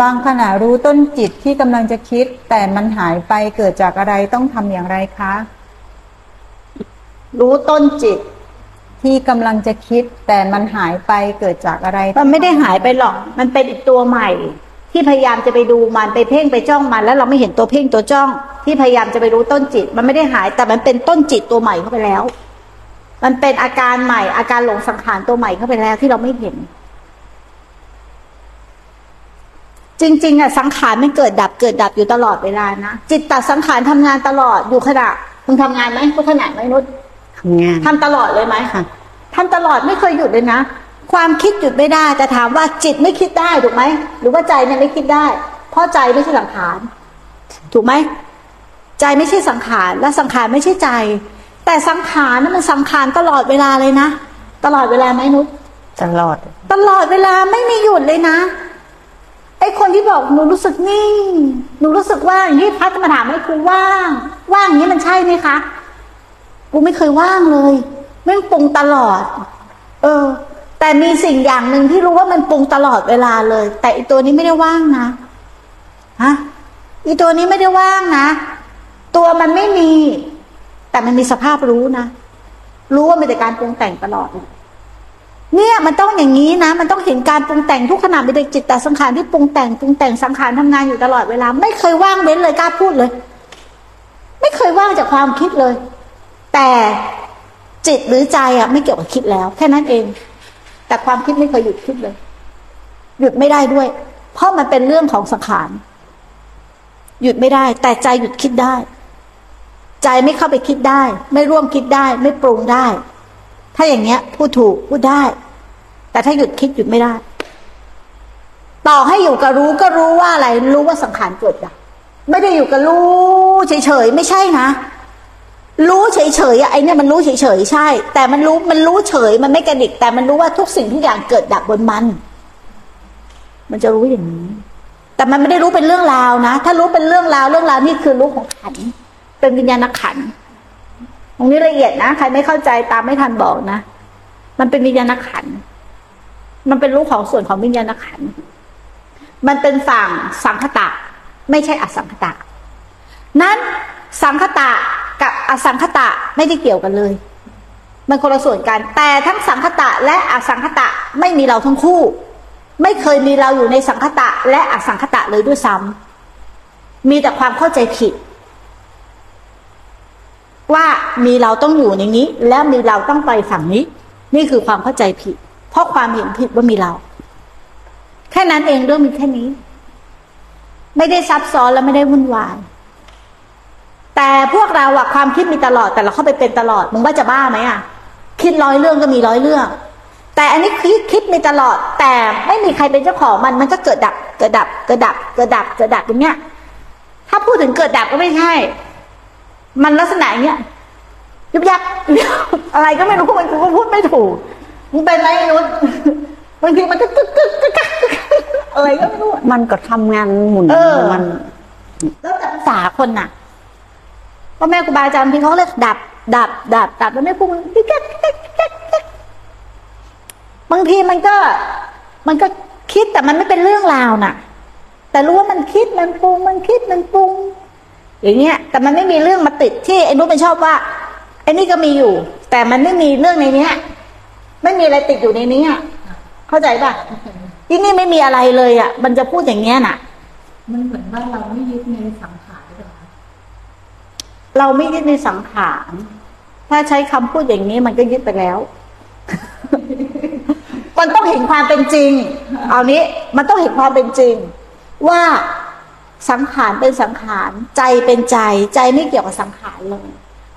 บางขณะรู้ต้นจิตที่กำลังจะคิด แต่มันหายไปเกิดจากอะไรต้องทำอย่างไรคะ รู้ต้นจิตที่กำลังจะคิด แต่มันหายไปเกิดจากอะไร มันไม่ได้หายไปหรอก มันเป็นอีกตัวใหม่ ที่พยายามจะไปดูมันไปเพ่งไปจ้องมัน แล้วเราไม่เห็นตัวเพ่งตัวจ้อง ที่พยายามจะไปรู้ต้นจิต มันไม่ได้หาย แต่มันเป็นต้นจิตตัวใหม่เข้าไปแล้ว มันเป็นอาการใหม่ อาการหลงสังขารตัวใหม่เข้าไปแล้วที่เราไม่เห็น จริง ๆอะสังขารมันเกิดดับเกิดดับอยู่ตลอดเวลานะจิตตสังขารทำงานตลอดอยู่ขณะมึงทำงานไหมทุกขณะไหมนุชทำงานทำตลอดเลยไหมค่ะทำตลอดไม่เคยหยุดเลยนะความคิดหยุดไม่ได้แต่ถามว่าจิตไม่คิดได้ถูกไหมหรือว่าใจเนี่ยไม่คิดได้ เพราะใจไม่ใช่สังขารถูกไหมใจไม่ใช่สังขารและสังขารไม่ใช่ใจ แต่สังขารนั้นมันสังขารตลอดเวลาเลยนะตลอดเวลาไหมนุชตลอด ตลอดเวลาไม่มีหยุดเลยนะไอ้คนที่บอกหนูรู้สึกนิ่งหนูรู้สึกว่างที่พัดมาถามให้ครูว่างว่างอย่างนี้มันใช่ไหมคะกูไม่เคยว่างเลยแม่งปรุงตลอด เออ แต่มีสิ่งอย่างหนึ่งที่รู้ว่ามันปรุงตลอดเวลาเลย แต่อีตัวนี้ไม่ได้ว่างนะฮะอีตัวนี้ไม่ได้ว่างนะ ตัวมันไม่มี แต่มันมีสภาพรู้นะ รู้ว่ามีแต่การปรุงแต่งตลอด เนี่ยมันต้องอย่างนี้นะ มันต้องเห็นการปรุงแต่งทุกขณะมีแต่จิตแต่สังขารที่ปรุงแต่งปรุงแต่งสังขารทำงานอยู่ตลอดเวลา ไม่เคยว่างเว้นเลยกล้าพูดเลย ไม่เคยว่างจากความคิดเลย แต่จิตหรือใจอะ ไม่เกี่ยวกับคิดแล้ว แค่นั้นเอง แต่ความคิดไม่เคยหยุดคิดเลย หยุดไม่ได้ด้วย เพราะมันเป็นเรื่องของสังขารหยุดไม่ได้ แต่ใจหยุดคิดได้ ใจไม่เข้าไปคิดได้ ไม่ร่วมคิดได้ ไม่ปรุงได้ ถ้าอย่างเงี้ยพูดถูกพูดได้ แต่ถ้าหยุดคิดหยุดไม่ได้ ต่อให้อยู่กับรู้ก็รู้ว่าอะไร รู้ว่าสังขารเกิดดับไม่ได้อยู่กับรู้เฉยๆไม่ใช่นะรู้เฉยๆไอเนี่ยมันรู้เฉยๆใช่ แต่มันรู้มันรู้เฉย มันไม่กระดิก แต่มันรู้ว่าทุกสิ่งทุกอย่างเกิดดับบนมัน มันจะรู้อย่างนี้ แต่มันไม่ได้รู้เป็นเรื่องราวนะ ถ้ารู้เป็นเรื่องราวเรื่องราวนี่คือรู้ของขัน เป็นวิญญาณขันตรงนี้ละเอียดนะ ใครไม่เข้าใจตามไม่ทันบอกนะ มันเป็นวิญญาณขันธ์ มันเป็นรู้ของส่วนของวิญญาณขันธ์มันเป็นฝั่งสังคตะ ไม่ใช่อสังคตะ นั้นสังคตะกับอสังคตะไม่ได้เกี่ยวกันเลย มันคนละส่วนกัน แต่ทั้งสังคตะและอสังคตะไม่มีเราทั้งคู่ ไม่เคยมีเราอยู่ในสังคตะ และอสังคตะเลยด้วยซ้ำมีแต่ความเข้าใจผิด ว่ามีเราต้องอยู่ในนี้ แล้วมีเราต้องไปฝั่งนี้ นี่คือความเข้าใจผิด เพราะความเห็นผิดว่ามีเรา แค่นั้นเองเรื่องมีแค่นี้ ไม่ได้ซับซ้อนและไม่ได้วุ่นวายแต่พวกเราอะความคิดมีตลอดแต่เราเข้าไปเป็นตลอดมึงว่าจะบ้าไหมอะคิดร้อยเรื่องก็มีร้อยเรื่อง แต่อันนี้คิดคิดมีตลอด แต่ไม่มีใครเป็นเจ้าของมันมันก็เกิดดับเกิดดับเกิดดับเกิดดับเกิดดับอย่างเงี้ย ถ้าพูดถึงเกิดดับก็ไม่ใช่ มันลักษณะอย่างเงี้ยยุบยับอะไรก็ไม่รู้มันก็พูดไม่ถูก มึงเป็นไรนุชบางทีมันก็กึกกึกกึกกึกอะไรก็ไม่รู้อะ มันก็ทำงานหมุนเออ มัน แล้วแต่ภาษาคนน่ะพ่อแม่ครูบาอาจารย์พี่เขาเรียกดับ ดับ ดับ ดับแล้วไม่พูดมันกิ๊กกิ๊กกิ๊กกิ๊กกิ๊กบางทีมันก็ มันก็คิดแต่มันไม่เป็นเรื่องราวน่ะ แต่รู้ว่ามันคิดมันปรุงมันคิดมันปรุง อย่างเงี้ย แต่มันไม่มีเรื่องมาติดที่ไอ้นุ้มันชอบว่าไอ้นี่ก็มีอยู่ แต่มันไม่มีเรื่องในเนี้ย ไม่มีอะไรติดอยู่ในนี้อะเข้าใจป่ะที่นี่ไม่มีอะไรเลยอะ มันจะพูดอย่างเงี้ยน่ะ มันเหมือนว่าเราไม่ยึดในสังขารหรอคะเราไม่ยึดในสังขารถ้าใช้คำพูดอย่างนี้มันก็ยึดไปแล้ว มันต้องเห็นความเป็นจริง เอานี้มันต้องเห็นความเป็นจริง ว่าสังขารเป็นสังขารใจเป็นใจ ใจไม่เกี่ยวกับสังขารเลย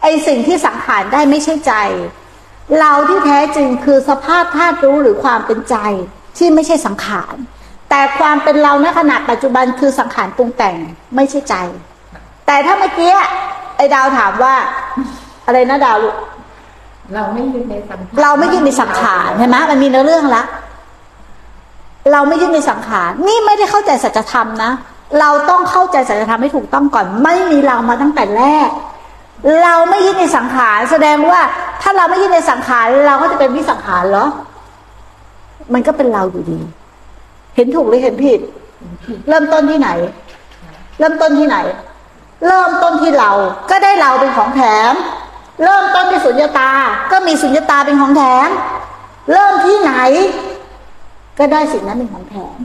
ไอสิ่งที่สังขารได้ไม่ใช่ใจ เราที่แท้จริงคือสภาพธาตุรู้หรือความเป็นใจที่ไม่ใช่สังขาร แต่ความเป็นเราในขณะปัจจุบันคือสังขารปรุงแต่งไม่ใช่ใจ แต่ถ้าเมื่อกี้ไอ้ดาวถามว่า อะไรนะดาวลูกเราไม่ยึดในสังขารเราไม่ยึดในสังขารใช่ไหมมันมีเนื้อเรื่องละเราไม่ยึดในสังขารนี่ไม่ได้เข้าใจสัจธรรมนะเราต้องเข้าใจสัจธรรมให้ถูกต้องก่อน ไม่มีเรามาตั้งแต่แรก เราไม่ยึดในสังขารแสดงว่า ถ้าเราไม่ยึดในสังขารเราก็จะเป็นวิสังขารเหรอ มันก็เป็นเราอยู่ดี เห็นถูกหรือเห็นผิด เริ่มต้นที่ไหน เริ่มต้นที่ไหน เริ่มต้นที่เรา ก็ได้เราเป็นของแถม เริ่มต้นที่สุญญตา ก็มีสุญญตาเป็นของแถม เริ่มที่ไหน ก็ได้สิ่งนั้นเป็นของแถม